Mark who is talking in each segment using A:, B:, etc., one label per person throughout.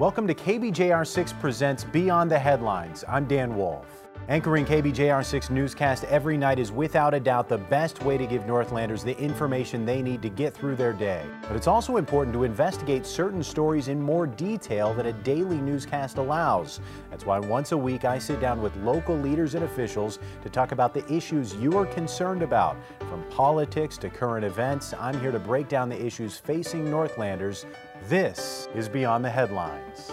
A: Welcome to KBJR6 Presents Beyond the Headlines. I'm Dan Wolf. Anchoring KBJR6 newscast every night is without a doubt the best way to give Northlanders the information they need to get through their day. But it's also important to investigate certain stories in more detail than a daily newscast allows. That's why once a week I sit down with local leaders and officials to talk about the issues you are concerned about. From politics to current events, I'm here to break down the issues facing Northlanders. This is Beyond the Headlines.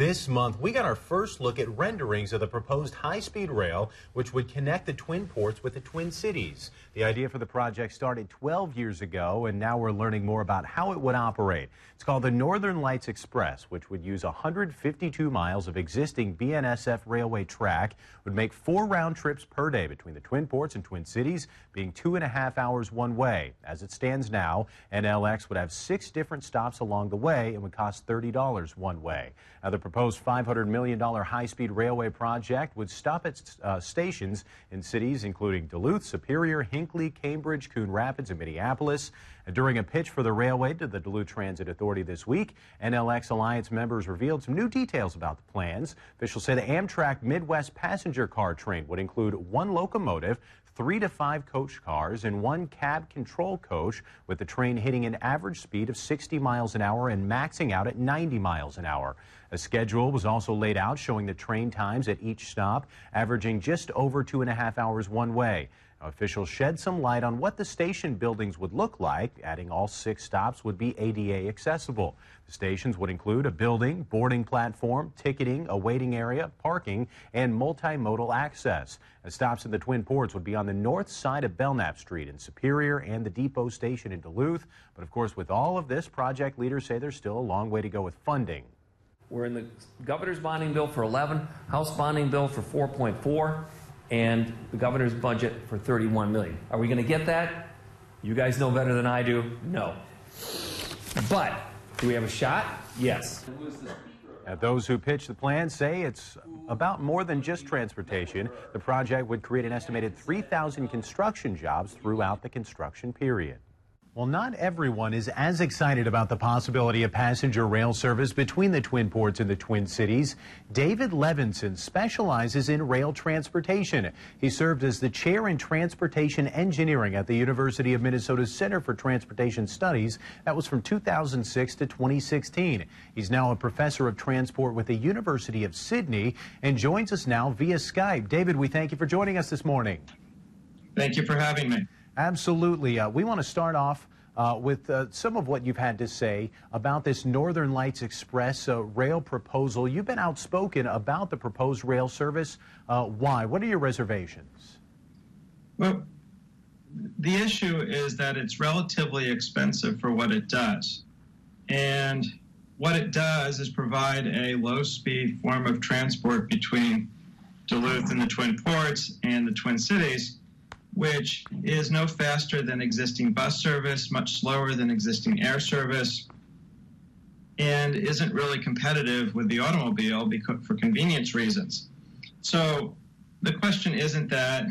A: This month, we got our first look at renderings of the proposed high speed rail, which would connect the Twin Ports with the Twin Cities. The idea for the project started 12 years ago, and now we're learning more about how it would operate. It's called the Northern Lights Express, which would use 152 miles of existing BNSF railway track, would make four round trips per day between the Twin Ports and Twin Cities, being two and a half hours one way. As it stands now, NLX would have six different stops along the way and would cost $30 one way. Now, the proposed $500 million high-speed railway project would stop at uh, stations in cities including Duluth, Superior, Hinckley, Cambridge, Coon Rapids, and Minneapolis. During a pitch for the railway to the Duluth Transit Authority this week, NLX Alliance members revealed some new details about the plans. Officials say the Amtrak Midwest passenger car train would include one locomotive, three to five coach cars and one cab control coach, with the train hitting an average speed of 60 miles an hour and maxing out at 90 miles an hour. A schedule was also laid out showing the train times at each stop, averaging just over two and a half hours one way. Officials shed some light on what the station buildings would look like. Adding all six stops would be ADA accessible. The stations would include a building, boarding platform, ticketing, a waiting area, parking, and multimodal access. The stops in the Twin Ports would be on the north side of Belknap Street in Superior and the Depot Station in Duluth. But of course, with all of this, project leaders say there's still a long way to go with funding.
B: We're in the governor's bonding bill for 11, House bonding bill for 4.4 and the governor's budget for 31 million. Are we going to get that? You guys know better than I do. No. But do we have a shot? Yes.
A: Now, those who pitch the plan say it's about more than just transportation. The project would create an estimated 3,000 construction jobs throughout the construction period. Well, not everyone is as excited about the possibility of passenger rail service between the Twin Ports and the Twin Cities. David Levinson specializes in rail transportation. He served as the chair in transportation engineering at the University of Minnesota's Center for Transportation Studies. That was from 2006 to 2016. He's now a professor of transport with the University of Sydney and joins us now via Skype. David, we thank you for joining us this morning.
C: Thank you for having me.
A: Absolutely. Uh, we want to start off uh, with uh, some of what you've had to say about this Northern Lights Express uh, rail proposal. You've been outspoken about the proposed rail service. Uh, why? What are your reservations?
C: Well, the issue is that it's relatively expensive for what it does. And what it does is provide a low speed form of transport between Duluth and the Twin Ports and the Twin Cities which is no faster than existing bus service, much slower than existing air service, and isn't really competitive with the automobile because, for convenience reasons. So the question isn't that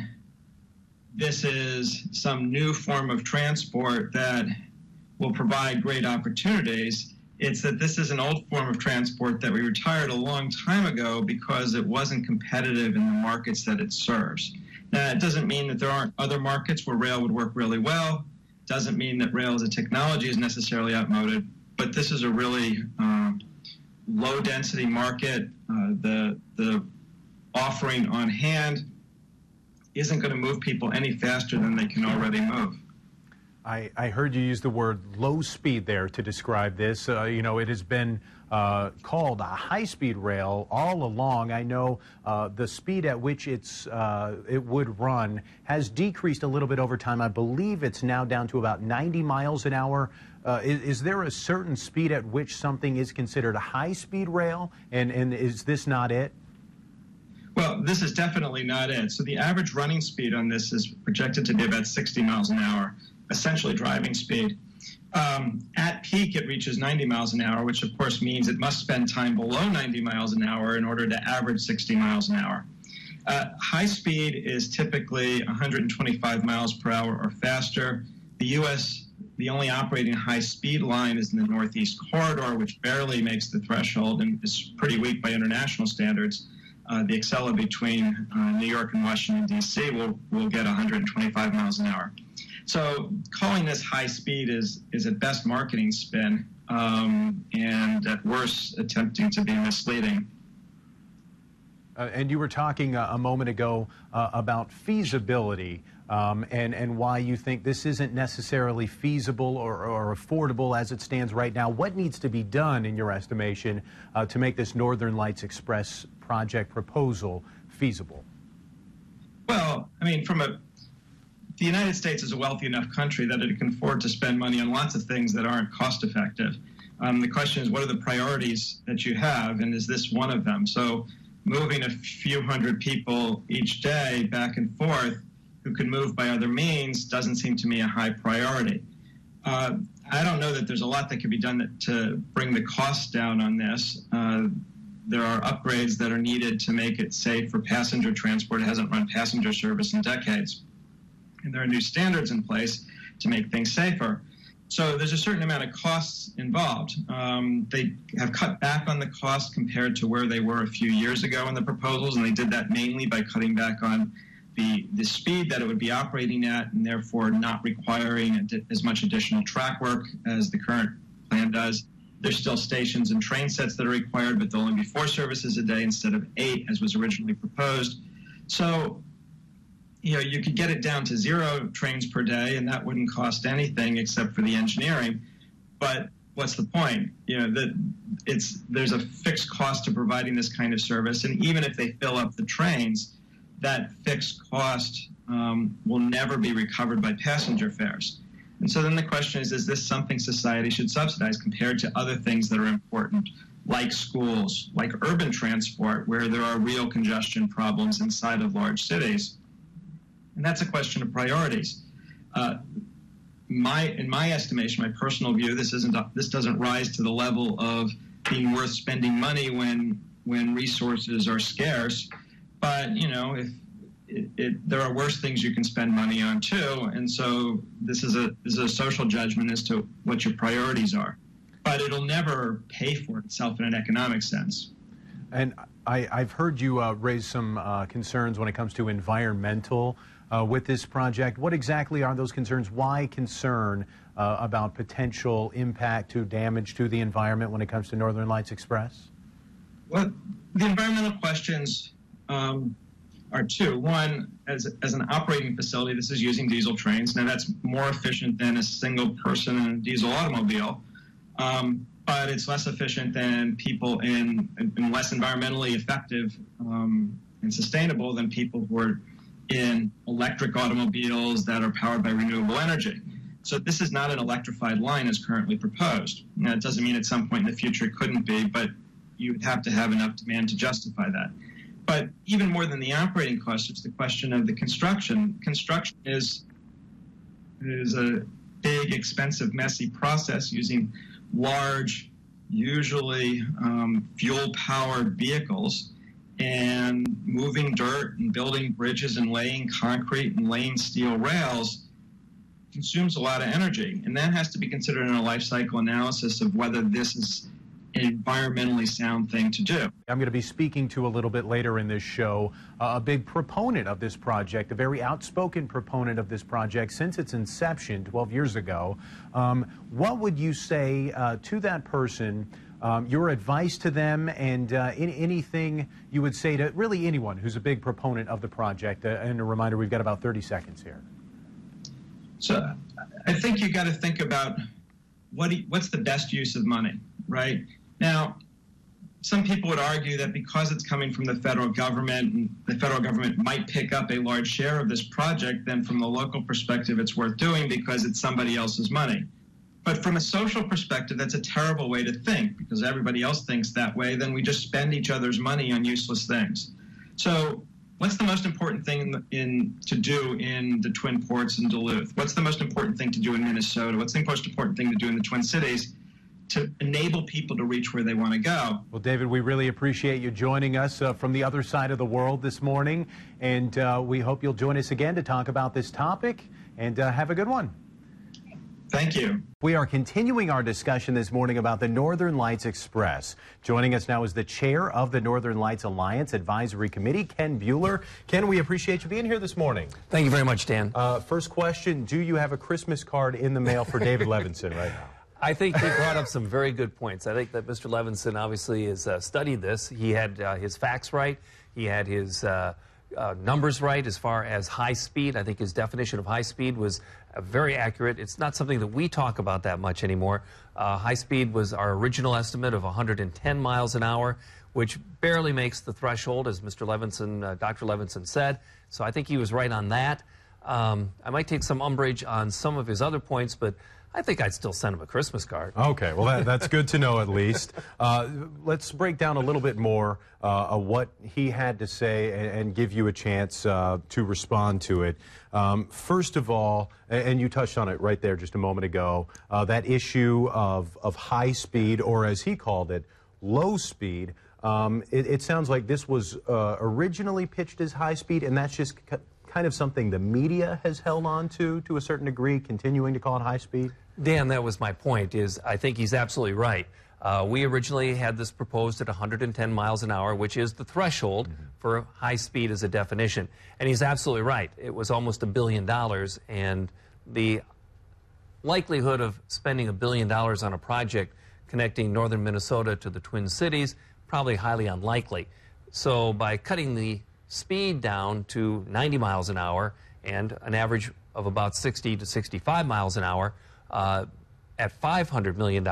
C: this is some new form of transport that will provide great opportunities. It's that this is an old form of transport that we retired a long time ago because it wasn't competitive in the markets that it serves. Now, it doesn't mean that there aren't other markets where rail would work really well. Doesn't mean that rail as a technology is necessarily outmoded, but this is a really um, low density market. Uh, the the offering on hand isn't going to move people any faster than they can already move.
A: I, I heard you use the word low speed there to describe this. Uh, you know, it has been uh, called a high-speed rail all along. I know uh, the speed at which it's uh, it would run has decreased a little bit over time. I believe it's now down to about 90 miles an hour. Uh, is, is, there a certain speed at which something is considered a high-speed rail, and, and is this not it?
C: Well, this is definitely not it. So the average running speed on this is projected to be about 60 miles an hour, essentially driving speed. Um, at peak, it reaches 90 miles an hour, which of course means it must spend time below 90 miles an hour in order to average 60 miles an hour. Uh, high speed is typically 125 miles per hour or faster. The U.S. the only operating high speed line is in the Northeast Corridor, which barely makes the threshold and is pretty weak by international standards. Uh, the Acela between uh, New York and Washington, D.C. will, will get 125 miles an hour. So calling this high speed is, is at best marketing spin um, and at worst attempting to be misleading.
A: Uh, and you were talking uh, a moment ago uh, about feasibility um, and, and why you think this isn't necessarily feasible or, or, affordable as it stands right now. What needs to be done, in your estimation, uh, to make this Northern Lights Express project proposal feasible?
C: Well, I mean, from a the United States is a wealthy enough country that it can afford to spend money on lots of things that aren't cost effective. Um, the question is, what are the priorities that you have, and is this one of them? So moving a few hundred people each day back and forth who can move by other means doesn't seem to me a high priority. Uh, I don't know that there's a lot that could be done to bring the costs down on this. Uh, there are upgrades that are needed to make it safe for passenger transport. It hasn't run passenger service in decades. And there are new standards in place to make things safer. So there's a certain amount of costs involved. Um, they have cut back on the cost compared to where they were a few years ago in the proposals, and they did that mainly by cutting back on the, the speed that it would be operating at, and therefore not requiring as much additional track work as the current plan does. There's still stations and train sets that are required, but there'll only be four services a day instead of eight, as was originally proposed. So you know, you could get it down to zero trains per day, and that wouldn't cost anything except for the engineering. But what's the point? You know, that it's there's a fixed cost to providing this kind of service, and even if they fill up the trains, that fixed cost um, will never be recovered by passenger fares. And so then the question is: Is this something society should subsidize compared to other things that are important, like schools, like urban transport, where there are real congestion problems inside of large cities? And that's a question of priorities. Uh, my, in my estimation, my personal view, this isn't this doesn't rise to the level of being worth spending money when when resources are scarce. But you know, if it, it, there are worse things you can spend money on too, and so this is a this is a social judgment as to what your priorities are. But it'll never pay for itself in an economic sense.
A: And I, have heard you uh, raise some uh, concerns when it comes to environmental uh, with this project. What exactly are those concerns? Why concern uh, about potential impact to damage to the environment when it comes to Northern Lights Express?
C: Well, the environmental questions um, are two. One, as, as an operating facility, this is using diesel trains. Now, that's more efficient than a single person in a diesel automobile. Um, but it's less efficient than people in, in less environmentally effective um, and sustainable than people who are in electric automobiles that are powered by renewable energy. So this is not an electrified line as currently proposed. Now, it doesn't mean at some point in the future it couldn't be, but you would have to have enough demand to justify that. But even more than the operating cost, it's the question of the construction. Construction is is a big, expensive, messy process using large, usually um, fuel-powered vehicles and moving dirt and building bridges and laying concrete and laying steel rails consumes a lot of energy. And that has to be considered in a life cycle analysis of whether this is an environmentally sound thing to do.
A: I'm going to be speaking to a little bit later in this show uh, a big proponent of this project, a very outspoken proponent of this project since its inception 12 years ago. Um, what would you say uh, to that person? Um, your advice to them, and uh, in, anything you would say to really anyone who's a big proponent of the project. Uh, and a reminder, we've got about 30 seconds here.
C: So I think you got to think about what you, what's the best use of money, right? Now, some people would argue that because it's coming from the federal government and the federal government might pick up a large share of this project, then from the local perspective, it's worth doing because it's somebody else's money. But from a social perspective, that's a terrible way to think because everybody else thinks that way. Then we just spend each other's money on useless things. So, what's the most important thing in, in, to do in the Twin Ports in Duluth? What's the most important thing to do in Minnesota? What's the most important thing to do in the Twin Cities? To enable people to reach where they want to go.
A: Well, David, we really appreciate you joining us uh, from the other side of the world this morning. And uh, we hope you'll join us again to talk about this topic. And uh, have a good one.
C: Thank you.
A: We are continuing our discussion this morning about the Northern Lights Express. Joining us now is the chair of the Northern Lights Alliance Advisory Committee, Ken Buehler. Ken, we appreciate you being here this morning.
B: Thank you very much, Dan.
A: Uh, first question Do you have a Christmas card in the mail for David Levinson right now?
B: I think he brought up some very good points. I think that Mr. Levinson obviously has uh, studied this. He had uh, his facts right. He had his uh, numbers right as far as high speed. I think his definition of high speed was uh, very accurate. It's not something that we talk about that much anymore. Uh, high speed was our original estimate of 110 miles an hour, which barely makes the threshold, as Mr. Levinson, uh, Dr. Levinson said. So I think he was right on that. Um, I might take some umbrage on some of his other points, but I think I'd still send him a Christmas card.
A: Okay, well, that, that's good to know at least. Uh, let's break down a little bit more uh, of what he had to say and, and give you a chance uh, to respond to it. Um, first of all, and, and you touched on it right there just a moment ago, uh, that issue of, of high speed, or as he called it, low speed. Um, it, it sounds like this was uh, originally pitched as high speed, and that's just kind of something the media has held on to to a certain degree, continuing to call it high speed?
B: Dan, that was my point. Is I think he's absolutely right. Uh, we originally had this proposed at 110 miles an hour, which is the threshold mm-hmm. for high speed as a definition. And he's absolutely right. It was almost a billion dollars, and the likelihood of spending a billion dollars on a project connecting northern Minnesota to the Twin Cities probably highly unlikely. So by cutting the speed down to 90 miles an hour and an average of about 60 to 65 miles an hour uh, at $500 million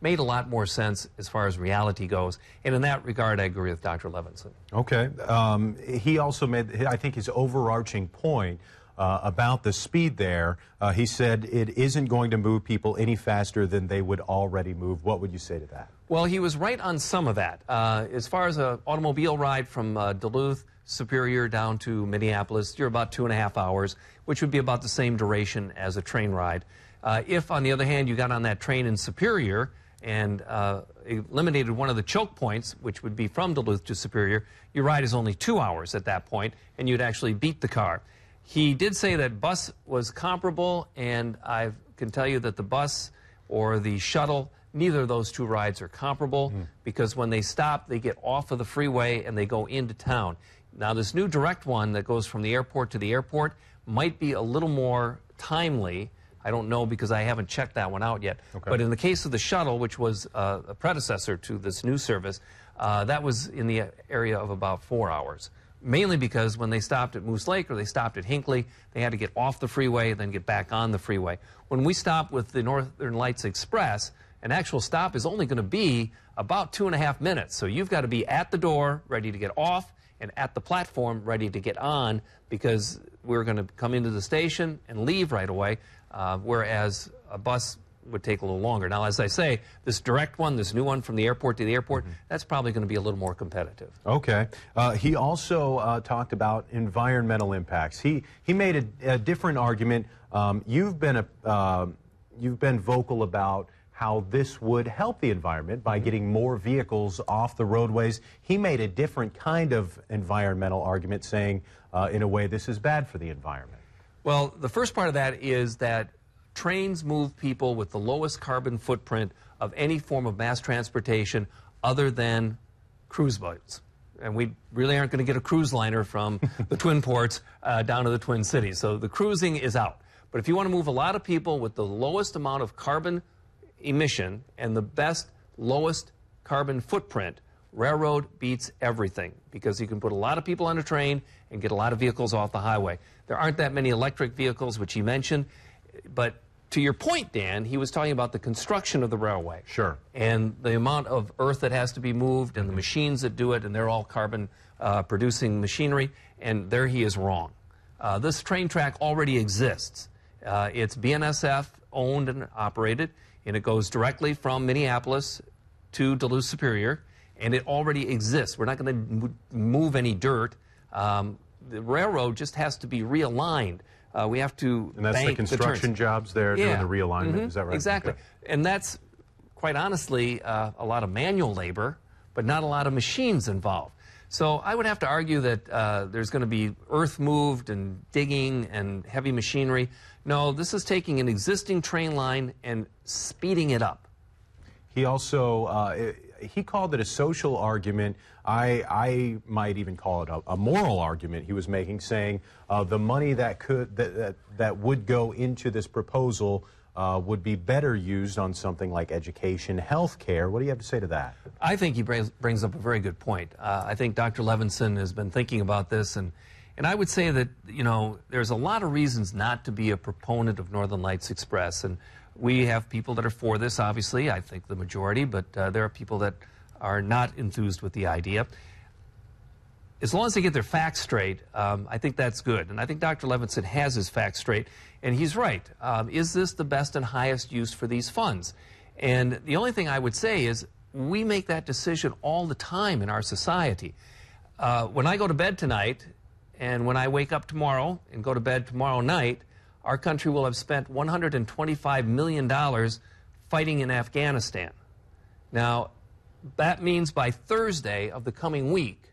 B: made a lot more sense as far as reality goes. And in that regard, I agree with Dr. Levinson.
A: Okay. Um, he also made, I think, his overarching point. Uh, about the speed there, uh, he said it isn't going to move people any faster than they would already move. What would you say to that?
B: Well, he was right on some of that. Uh, as far as an automobile ride from uh, Duluth Superior down to Minneapolis, you're about two and a half hours, which would be about the same duration as a train ride. Uh, if, on the other hand, you got on that train in Superior and uh, eliminated one of the choke points, which would be from Duluth to Superior, your ride is only two hours at that point, and you'd actually beat the car. He did say that bus was comparable, and I can tell you that the bus or the shuttle neither of those two rides are comparable mm. because when they stop, they get off of the freeway and they go into town. Now, this new direct one that goes from the airport to the airport might be a little more timely. I don't know because I haven't checked that one out yet. Okay. But in the case of the shuttle, which was uh, a predecessor to this new service, uh, that was in the area of about four hours. Mainly because when they stopped at Moose Lake or they stopped at Hinckley, they had to get off the freeway and then get back on the freeway. When we stop with the Northern Lights Express, an actual stop is only going to be about two and a half minutes. So you've got to be at the door, ready to get off, and at the platform ready to get on because we're going to come into the station and leave right away, uh, whereas a bus would take a little longer. Now, as I say, this direct one, this new one from the airport to the airport, mm -hmm. that's probably going to be a little more competitive.
A: Okay. Uh, he also uh, talked about environmental impacts. He he made a, a different argument. Um, you've been a uh, you've been vocal about how this would help the environment by getting more vehicles off the roadways. He made a different kind of environmental argument, saying, uh, in a way, this is bad for the environment.
B: Well, the first part of that is that trains move people with the lowest carbon footprint of any form of mass transportation other than cruise boats. And we really aren't going to get a cruise liner from the Twin Ports uh, down to the Twin Cities. So the cruising is out. But if you want to move a lot of people with the lowest amount of carbon emission and the best, lowest carbon footprint, railroad beats everything because you can put a lot of people on a train and get a lot of vehicles off the highway. There aren't that many electric vehicles, which he mentioned, but to your point, Dan, he was talking about the construction of the railway.
A: Sure.
B: And the amount of earth that has to be moved and the machines that do it, and they're all carbon uh, producing machinery, and there he is wrong. Uh, this train track already exists. Uh, it's BNSF owned and operated and it goes directly from Minneapolis to Duluth Superior, and it already exists. We're not going to move any dirt. Um, the railroad just has to be realigned. Uh, we have to
A: and that's the construction
B: the
A: jobs there
B: yeah.
A: doing the realignment. Mm -hmm. Is that right?
B: Exactly, okay. and that's quite honestly uh, a lot of manual labor, but not a lot of machines involved. So I would have to argue that uh, there's going to be earth moved and digging and heavy machinery. No, this is taking an existing train line and speeding it up.
A: He also uh, he called it a social argument. I I might even call it a, a moral argument. He was making, saying uh, the money that could that, that that would go into this proposal uh, would be better used on something like education, health care. What do you have to say to that?
B: I think he brings, brings up a very good point. Uh, I think Dr. Levinson has been thinking about this, and, and I would say that, you know, there's a lot of reasons not to be a proponent of Northern Lights Express. And we have people that are for this, obviously, I think the majority, but uh, there are people that are not enthused with the idea as long as they get their facts straight, um, I think that's good. And I think Dr. Levinson has his facts straight. And he's right. Um, is this the best and highest use for these funds? And the only thing I would say is we make that decision all the time in our society. Uh, when I go to bed tonight and when I wake up tomorrow and go to bed tomorrow night, our country will have spent $125 million fighting in Afghanistan. Now, that means by Thursday of the coming week,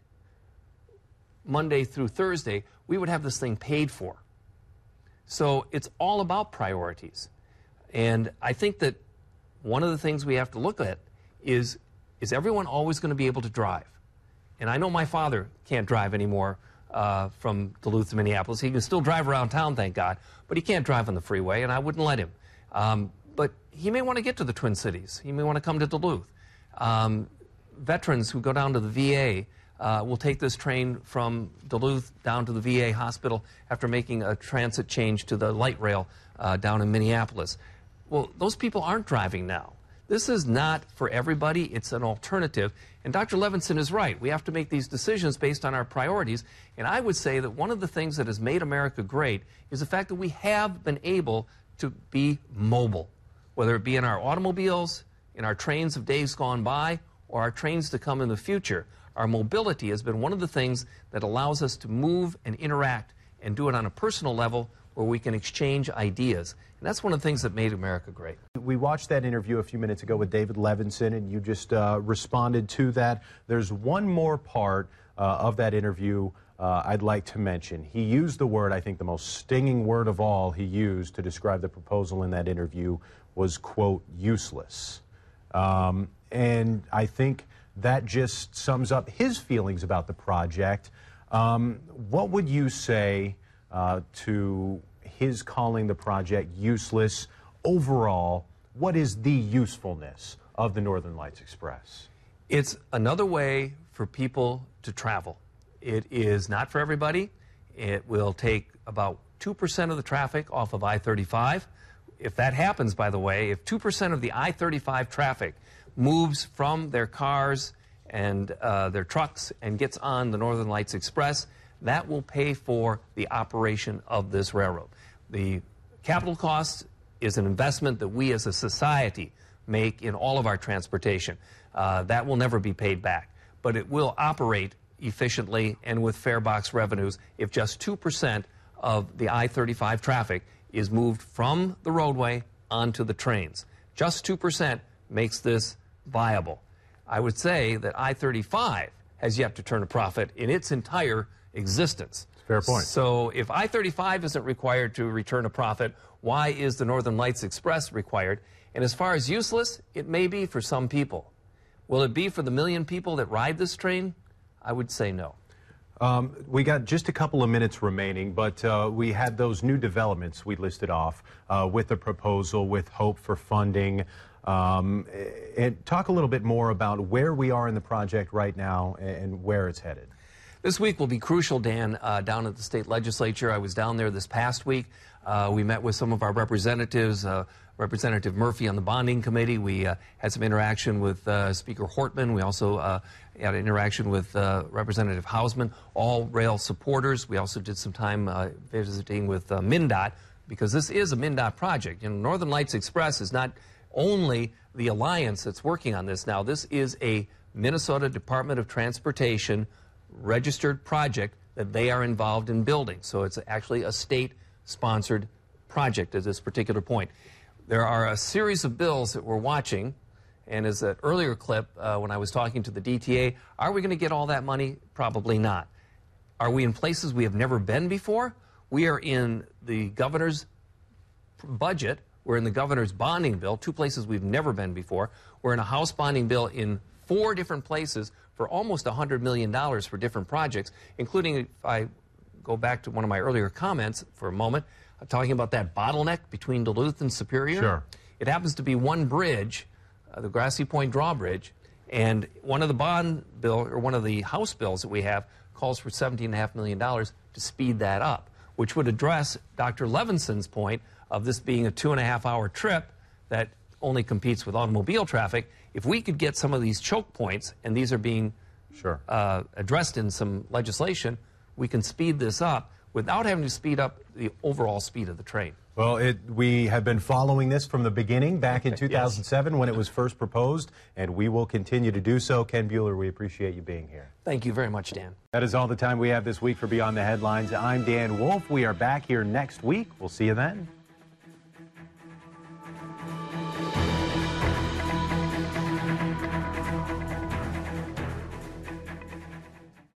B: Monday through Thursday, we would have this thing paid for. So it's all about priorities. And I think that one of the things we have to look at is is everyone always going to be able to drive? And I know my father can't drive anymore uh, from Duluth to Minneapolis. He can still drive around town, thank God, but he can't drive on the freeway, and I wouldn't let him. Um, but he may want to get to the Twin Cities. He may want to come to Duluth. Um, veterans who go down to the VA uh, will take this train from Duluth down to the VA hospital after making a transit change to the light rail uh, down in Minneapolis. Well, those people aren't driving now. This is not for everybody, it's an alternative. And Dr. Levinson is right. We have to make these decisions based on our priorities. And I would say that one of the things that has made America great is the fact that we have been able to be mobile, whether it be in our automobiles, in our trains of days gone by, or our trains to come in the future. Our mobility has been one of the things that allows us to move and interact and do it on a personal level where we can exchange ideas. And that's one of the things that made America great.
A: We watched that interview a few minutes ago with David Levinson, and you just uh, responded to that. There's one more part uh, of that interview uh, I'd like to mention. He used the word, I think the most stinging word of all he used to describe the proposal in that interview was, quote, useless. Um, and I think that just sums up his feelings about the project. Um, what would you say uh, to his calling the project useless? Overall, what is the usefulness of the Northern Lights Express?
B: It's another way for people to travel. It is not for everybody. It will take about 2% of the traffic off of I 35. If that happens, by the way, if 2% of the I 35 traffic moves from their cars and uh, their trucks and gets on the Northern Lights Express, that will pay for the operation of this railroad. The capital cost is an investment that we as a society make in all of our transportation. Uh, that will never be paid back, but it will operate efficiently and with fare box revenues if just 2% of the I 35 traffic is moved from the roadway onto the trains. Just 2% makes this viable. I would say that I 35 has yet to turn a profit in its entire existence.
A: Fair point.
B: So if I 35 isn't required to return a profit, why is the Northern Lights Express required? And as far as useless, it may be for some people. Will it be for the million people that ride this train? I would say no.
A: Um, we got just a couple of minutes remaining, but uh, we had those new developments we listed off uh, with the proposal, with hope for funding. Um, and talk a little bit more about where we are in the project right now and where it's headed.
B: This week will be crucial, Dan, uh, down at the state legislature. I was down there this past week. Uh, we met with some of our representatives, uh, Representative Murphy on the bonding committee. We uh, had some interaction with uh, Speaker Hortman. We also uh, had interaction with Representative Hausman, all rail supporters. We also did some time visiting with MnDOT because this is a MnDOT project. You know, Northern Lights Express is not only the alliance that's working on this now. This is a Minnesota Department of Transportation registered project that they are involved in building. So it's actually a state sponsored project at this particular point. There are a series of bills that we're watching, And as an earlier clip, uh, when I was talking to the DTA, are we going to get all that money? Probably not. Are we in places we have never been before? We are in the governor's budget. We're in the governor's bonding bill, two places we've never been before. We're in a House bonding bill in four different places for almost $100 million for different projects, including, if I go back to one of my earlier comments for a moment, uh, talking about that bottleneck between Duluth and Superior.
A: Sure.
B: It happens to be one bridge, uh, the Grassy Point Drawbridge, and one of the bond bill or one of the House bills that we have calls for $17.5 million to speed that up, which would address Dr. Levinson's point of this being a two and a half hour trip that only competes with automobile traffic. If we could get some of these choke points, and these are being
A: Sure.
B: uh, addressed in some legislation, we can speed this up without having to speed up the overall speed of the train.
A: Well, it, we have been following this from the beginning, back in 2007 when it was first proposed, and we will continue to do so. Ken Buehler, we appreciate you being here.
B: Thank you very much, Dan.
A: That is all the time we have this week for Beyond the Headlines. I'm Dan Wolf. We are back here next week. We'll see you then.